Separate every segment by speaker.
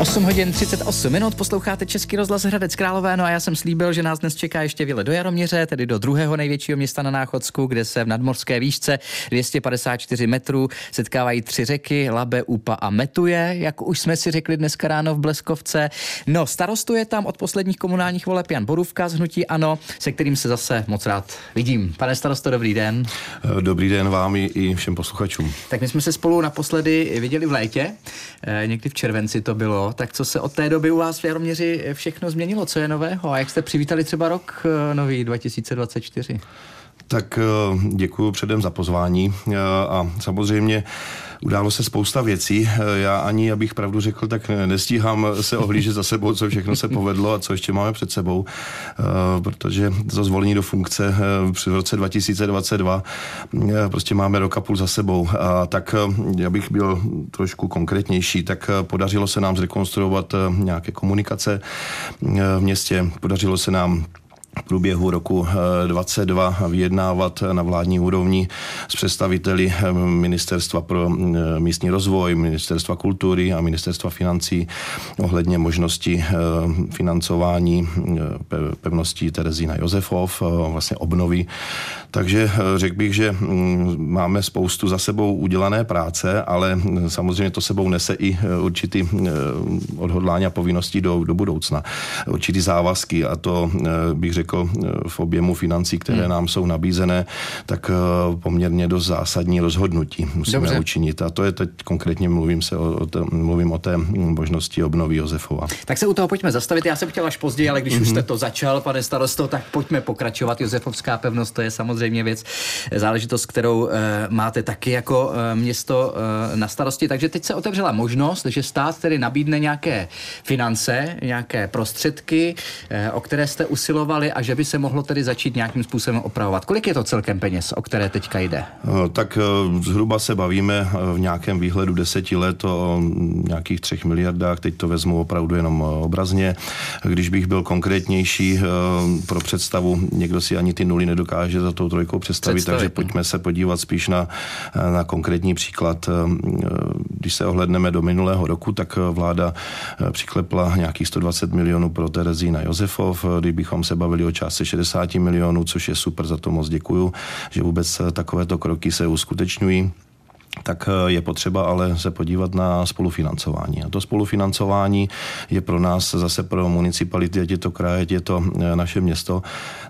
Speaker 1: 8 hodin 38 minut posloucháte Český rozhlas Hradec Králové, no a já jsem slíbil, že nás dnes čeká ještě výlet do Jaroměře, tedy do druhého největšího města na Náchodsku, kde se v nadmorské výšce 254 metrů setkávají tři řeky, Labe, Úpa a Metuje, jak už jsme si řekli dneska ráno v Bleskovce. No, starostuje tam od posledních komunálních voleb Jan Borůvka z Hnutí Ano, se kterým se zase moc rád vidím. Pane starosto, dobrý den.
Speaker 2: Dobrý den vám i všem posluchačům.
Speaker 1: Tak my jsme se spolu naposledy viděli v létě, eh, někdy v červenci to bylo tak co se od té doby u vás v Jaroměři všechno změnilo? Co je nového? A jak jste přivítali třeba rok eh, nový 2024?
Speaker 2: Tak eh, děkuji předem za pozvání eh, a samozřejmě událo se spousta věcí. Já ani, abych pravdu řekl, tak nestíhám se ohlížet za sebou, co všechno se povedlo a co ještě máme před sebou, protože to zvolení do funkce v roce 2022 prostě máme rok a půl za sebou. A tak já bych byl trošku konkrétnější, tak podařilo se nám zrekonstruovat nějaké komunikace v městě, podařilo se nám průběhu roku 22 eh, vyjednávat na vládní úrovni s představiteli eh, Ministerstva pro eh, místní rozvoj, Ministerstva kultury a Ministerstva financí ohledně možnosti financování pevností Terezína Josefov, vlastně obnovy. Takže řekl bych, že mm, máme spoustu za sebou udělané práce, ale samozřejmě to sebou nese i určitý odhodlání a povinností do, do budoucna. Určitý závazky a to bych řekl jako v objemu financí, které hmm. nám jsou nabízené, tak eh, poměrně dost zásadní rozhodnutí musíme Dobře. učinit. A to je teď konkrétně mluvím, se o, o té, mluvím o té možnosti obnovy Josefova.
Speaker 1: Tak se u toho pojďme zastavit. Já jsem chtěl až později, ale když mm-hmm. už jste to začal, pane starosto, tak pojďme pokračovat. Josefovská pevnost, to je samozřejmě věc, záležitost, kterou e, máte taky jako e, město e, na starosti. Takže teď se otevřela možnost, že stát tedy nabídne nějaké finance, nějaké prostředky, e, o které jste usilovali a že by se mohlo tedy začít nějakým způsobem opravovat. Kolik je to celkem peněz, o které teďka jde?
Speaker 2: Eh, tak eh, zhruba se bavíme eh, v nějakém výhledu deseti let o nějakých třech miliardách, teď to vezmu opravdu jenom obrazně. Když bych byl konkrétnější pro představu, někdo si ani ty nuly nedokáže za tou trojkou představit, představit. takže pojďme se podívat spíš na, na konkrétní příklad. Když se ohledneme do minulého roku, tak vláda přiklepla nějakých 120 milionů pro Terezína Josefov. Kdybychom se bavili o částce 60 milionů, což je super, za to moc děkuju, že vůbec takovéto kroky se uskutečňují tak eh, je potřeba ale se podívat na spolufinancování. A to spolufinancování je pro nás zase pro municipality, ať je to kraje, ať je to eh, naše město,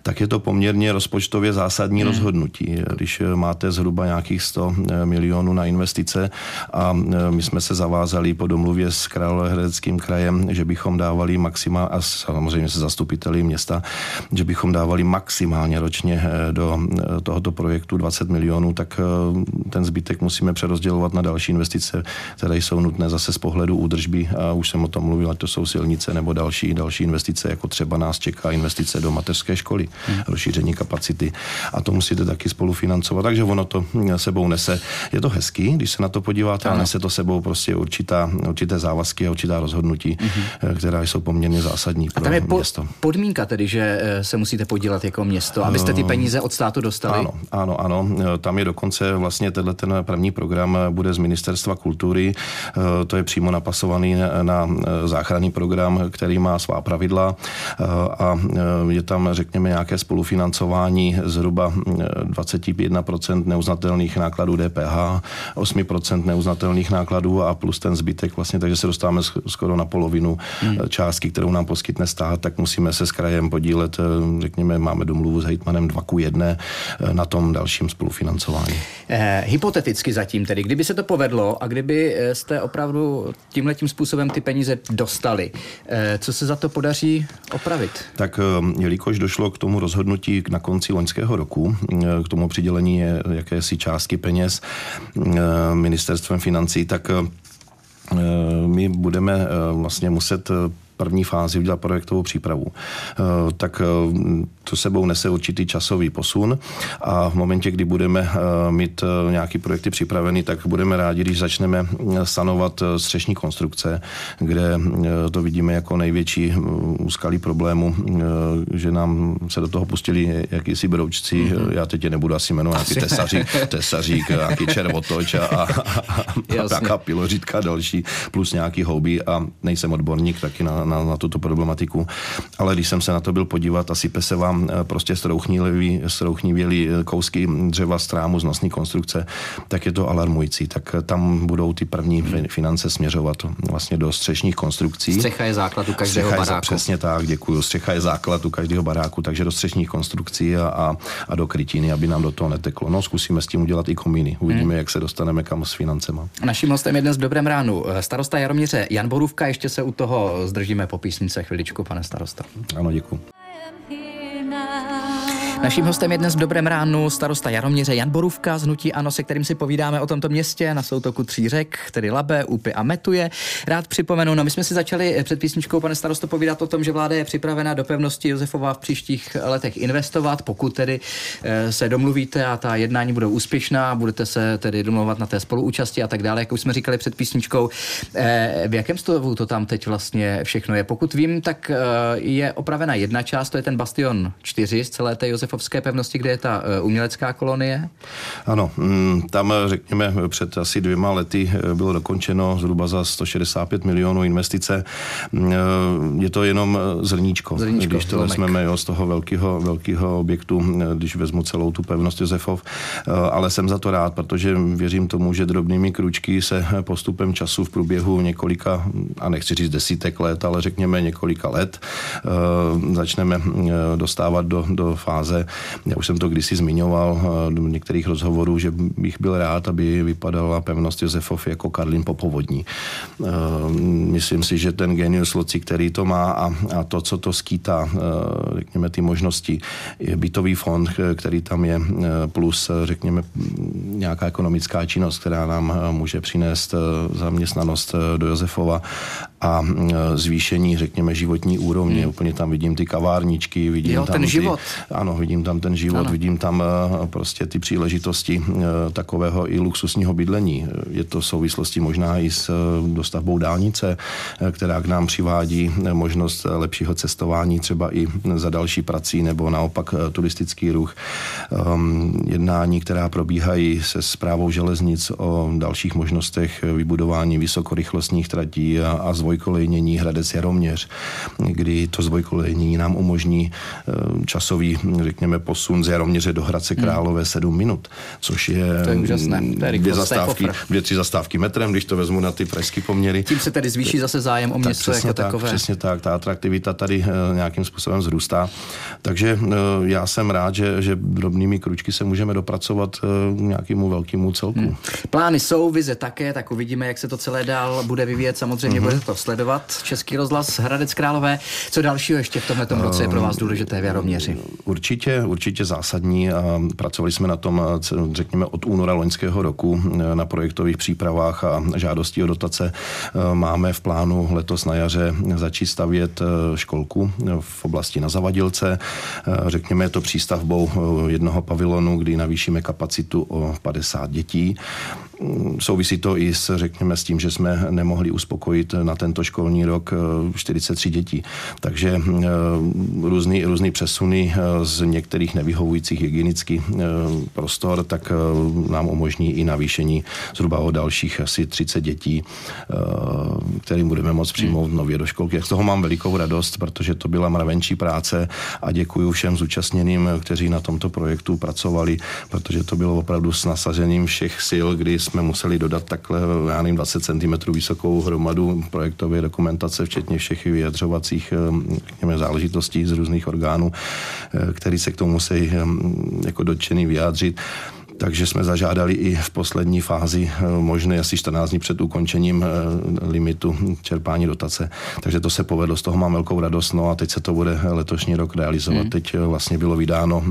Speaker 2: tak je to poměrně rozpočtově zásadní hmm. rozhodnutí. Když eh, máte zhruba nějakých 100 milionů na investice a my jsme se zavázali po domluvě s Královéhradeckým krajem, že bychom dávali maximálně, a samozřejmě se zastupiteli města, že bychom dávali maximálně ročně do tohoto projektu 20 milionů, tak ten zbytek musíme přerozdělovat na další investice, které jsou nutné zase z pohledu údržby. A už jsem o tom mluvil, ať to jsou silnice nebo další, další investice, jako třeba nás čeká investice do mateřské školy, hmm. rozšíření kapacity. A to musíte taky spolufinancovat. Takže ono to sebou nese. Je to hezký, když se na to podíváte, ale nese to sebou prostě určitá, určité závazky a určitá rozhodnutí, hmm. která jsou poměrně zásadní pro a tam je po, město.
Speaker 1: podmínka tedy, že eh, se musíte podílet jako město, abyste ty peníze od státu dostali?
Speaker 2: Ano, ano, ano. Tam je dokonce vlastně tenhle ten první program program bude z Ministerstva kultury. Eh, to je přímo napasovaný na eh, záchranný program, který má svá pravidla eh, a je tam, řekněme, nějaké spolufinancování zhruba 21% neuznatelných nákladů DPH, 8% neuznatelných nákladů a plus ten zbytek vlastně, takže se dostáváme skoro na polovinu hmm. částky, kterou nám poskytne stát, tak musíme se s krajem podílet, řekněme, máme domluvu s hejtmanem 2 ku 1 na tom dalším spolufinancování.
Speaker 1: Eh, hypoteticky zatím tím tedy, kdyby se to povedlo a kdyby eh, jste opravdu tímhletím způsobem ty peníze dostali, eh, co se za to podaří opravit?
Speaker 2: Tak eh, jelikož došlo k tomu rozhodnutí na konci loňského roku, k tomu přidělení jakési částky peněz ministerstvem financí, tak my budeme vlastně muset první fázi udělat projektovou přípravu. Tak to sebou nese určitý časový posun a v momentě, kdy budeme mít nějaký projekty připraveny, tak budeme rádi, když začneme sanovat střešní konstrukce, kde to vidíme jako největší úskalý problému, že nám se do toho pustili jakýsi broučci, mm-hmm. já teď je nebudu asi jmenovat, nějaký tesařík, tesařík, nějaký červotoč a, a, a taká pilořítka další, plus nějaký hobby a nejsem odborník taky na, na, na tuto problematiku, ale když jsem se na to byl podívat a sype se vám eh, prostě strouchnivělý eh, kousky dřeva z trámu z nosní konstrukce, tak je to alarmující, tak eh, tam budou ty první finance směřovat vlastně do střešních konstrukcí.
Speaker 1: Střecha je základ u každého Střecha baráku.
Speaker 2: Je, přesně tak, děkuji. Střecha je základ u každého baráku, takže do střešních konstrukcí a, a, a do krytiny, aby nám do toho neteklo. No, zkusíme s tím udělat i komíny. Uvidíme, hmm. jak se dostaneme kam s financema.
Speaker 1: Naším hostem je dnes v dobrém ránu starosta Jaromíře Jan Borůvka. Ještě se u toho zdržíme po písnice chviličku, pane starosto.
Speaker 2: Ano, děkuji.
Speaker 1: Naším hostem je dnes v dobrém ránu starosta Jaroměře Jan Borůvka z Hnutí Ano, se kterým si povídáme o tomto městě na soutoku tří řek, tedy Labe, Úpy a Metuje. Rád připomenu, no my jsme si začali před písničkou, pane starosto, povídat o tom, že vláda je připravena do pevnosti Josefova v příštích letech investovat, pokud tedy eh, se domluvíte a ta jednání budou úspěšná, budete se tedy domluvat na té spoluúčasti a tak dále, jak už jsme říkali před písničkou. Eh, v jakém stavu to tam teď vlastně všechno je? Pokud vím, tak eh, je opravena jedna část, to je ten bastion 4 z celé té Josef Josefovské pevnosti, kde je ta eh, umělecká kolonie?
Speaker 2: Ano, mm, tam řekněme před asi dvěma lety eh, bylo dokončeno zhruba za 165 milionů investice. Mm, eh, je to jenom zrníčko, zrníčko když to vezmeme jo, z toho velkého, velkého objektu, když vezmu celou tu pevnost Josefov. Ale jsem za to rád, protože věřím tomu, že drobnými kručky se postupem času v průběhu několika, a nechci říct desítek let, ale řekněme několika let, začneme dostávat do, do fáze, já už jsem to kdysi zmiňoval eh, do některých rozhovorů, že bych byl rád, aby vypadala pevnost Josefov jako Karlin Popovodní. Eh, myslím si, že ten genius loci, který to má a, a to, co to skýtá, eh, řekněme, ty možnosti, je bytový fond, který tam je, plus, řekněme, nějaká ekonomická činnost, která nám může přinést zaměstnanost do Josefova a zvýšení, řekněme, životní úrovně. Hmm. Úplně tam vidím ty kavárničky, vidím
Speaker 1: jo,
Speaker 2: tam
Speaker 1: ten ty, život.
Speaker 2: Ano, vidím tam ten život, ano. vidím tam eh, prostě ty příležitosti eh, takového i luxusního bydlení. Je to v souvislosti možná i s eh, dostavbou dálnice, která k nám přivádí možnost lepšího cestování třeba i za další prací nebo naopak turistický ruch. Ehm, jednání, která probíhají se zprávou železnic o dalších možnostech vybudování vysokorychlostních tratí a, a zvojkolejnění Hradec Jaroměř, kdy to zvojkolejnění nám umožní časový řekněme, posun z Jaroměře do Hradce hmm. Králové hmm. 7 minut, což je,
Speaker 1: to je úžasné. To je
Speaker 2: dvě, zastávky, dvě, tři zastávky metrem, když to vezmu na ty pražské poměry.
Speaker 1: Tím se tedy zvýší zase zájem o město jako
Speaker 2: tak,
Speaker 1: takové.
Speaker 2: Přesně tak, ta atraktivita tady uh, nějakým způsobem zrůstá. Takže já jsem rád, že, že drobnými kručky se můžeme dopracovat uh, nějakému velkému celku. Hmm.
Speaker 1: Plány jsou, vize také, tak uvidíme, jak se to celé dál bude vyvíjet. Samozřejmě hmm. bude to sledovat. Český rozhlas Hradec Králové. Co dalšího ještě v tomto roce je pro vás důležité v Jaroměři?
Speaker 2: Určitě, určitě zásadní. Pracovali jsme na tom, řekněme, od února loňského roku na projektových přípravách a žádostí o dotace. Máme v plánu letos na jaře začít stavět školku v oblasti na Zavadilce. Řekněme, je to přístavbou jednoho pavilonu, kdy navýšíme kapacitu o 50 dětí. Souvisí to i s, řekněme, s tím, že jsme nemohli uspokojit na tento školní rok 43 dětí. Takže různý, různý přesuny z některých nevyhovujících hygienických eh, prostor, tak eh, nám umožní i navýšení zhruba o dalších asi 30 dětí, eh, kterým budeme moct přijmout nově do školky. Z toho mám velikou radost, protože to byla mravenčí práce a děkuji všem zúčastněným, kteří na tomto projektu pracovali, protože to bylo opravdu s nasazením všech sil, kdy jsme museli dodat takhle, já nevím, 20 cm vysokou hromadu projektové dokumentace, včetně všech vyjadřovacích řekněme, záležitostí z různých orgánů, který se k tomu musí jako dotčený vyjádřit takže jsme zažádali i v poslední fázi možné asi 14 dní před ukončením limitu čerpání dotace. Takže to se povedlo, z toho mám velkou radost. No a teď se to bude letošní rok realizovat. Hmm. Teď vlastně bylo vydáno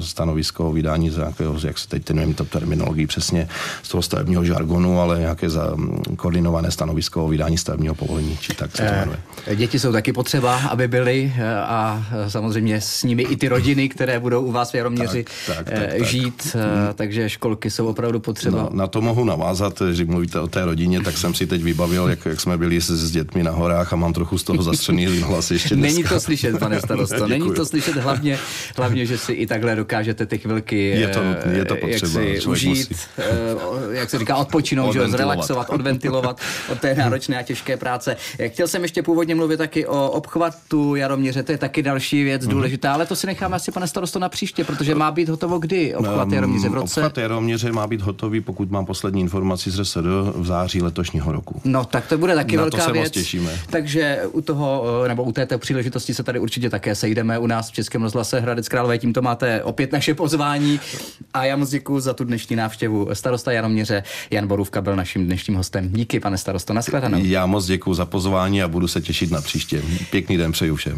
Speaker 2: stanovisko o vydání za jakého, jak se teď ten nevím to terminologii přesně z toho stavebního žargonu, ale nějaké za koordinované stanovisko o vydání stavebního povolení, či tak se to jmenuje.
Speaker 1: Děti jsou taky potřeba, aby byly a samozřejmě s nimi i ty rodiny, které budou u vás v Jaroměři tak, tak, tak, žít, tak. Takže školky jsou opravdu potřeba. No,
Speaker 2: na to mohu navázat, že mluvíte o té rodině, tak jsem si teď vybavil, jak, jak jsme byli s, s dětmi na horách a mám trochu z toho zastřený hlas ještě
Speaker 1: dneska. Není to slyšet, pane starosto, není to slyšet hlavně, hlavně, že si i takhle dokážete ty chvilky
Speaker 2: je to, nutný, je to potřeba,
Speaker 1: jak si užít, musí. Eh, jak se říká, odpočinout, že, zrelaxovat, odventilovat od té náročné a těžké práce. Chtěl jsem ještě původně mluvit taky o obchvatu Jaroměře, to je taky další věc mm-hmm. důležitá, ale to si necháme asi, pane starosto, na příště, protože má být hotovo kdy obchvat Jaroměře v roce?
Speaker 2: Obchvat Jaroměře má být hotový, pokud mám poslední informaci z RSD, v září letošního roku.
Speaker 1: No, tak to bude taky
Speaker 2: na
Speaker 1: velká
Speaker 2: to se
Speaker 1: věc.
Speaker 2: těšíme.
Speaker 1: Takže u toho, eh, nebo u této příležitosti se tady určitě také sejdeme u nás v Českém rozhlase Hradec Králové. Tímto máte opět naše pozvání. A já moc děkuji za tu dnešní návštěvu. Starosta Jaroměře Jan Borůvka byl naším dnešním hostem. Díky, pane starosto, nashledanou.
Speaker 2: Já moc děkuji za pozvání a budu se těšit na příště. Pěkný den přeju všem.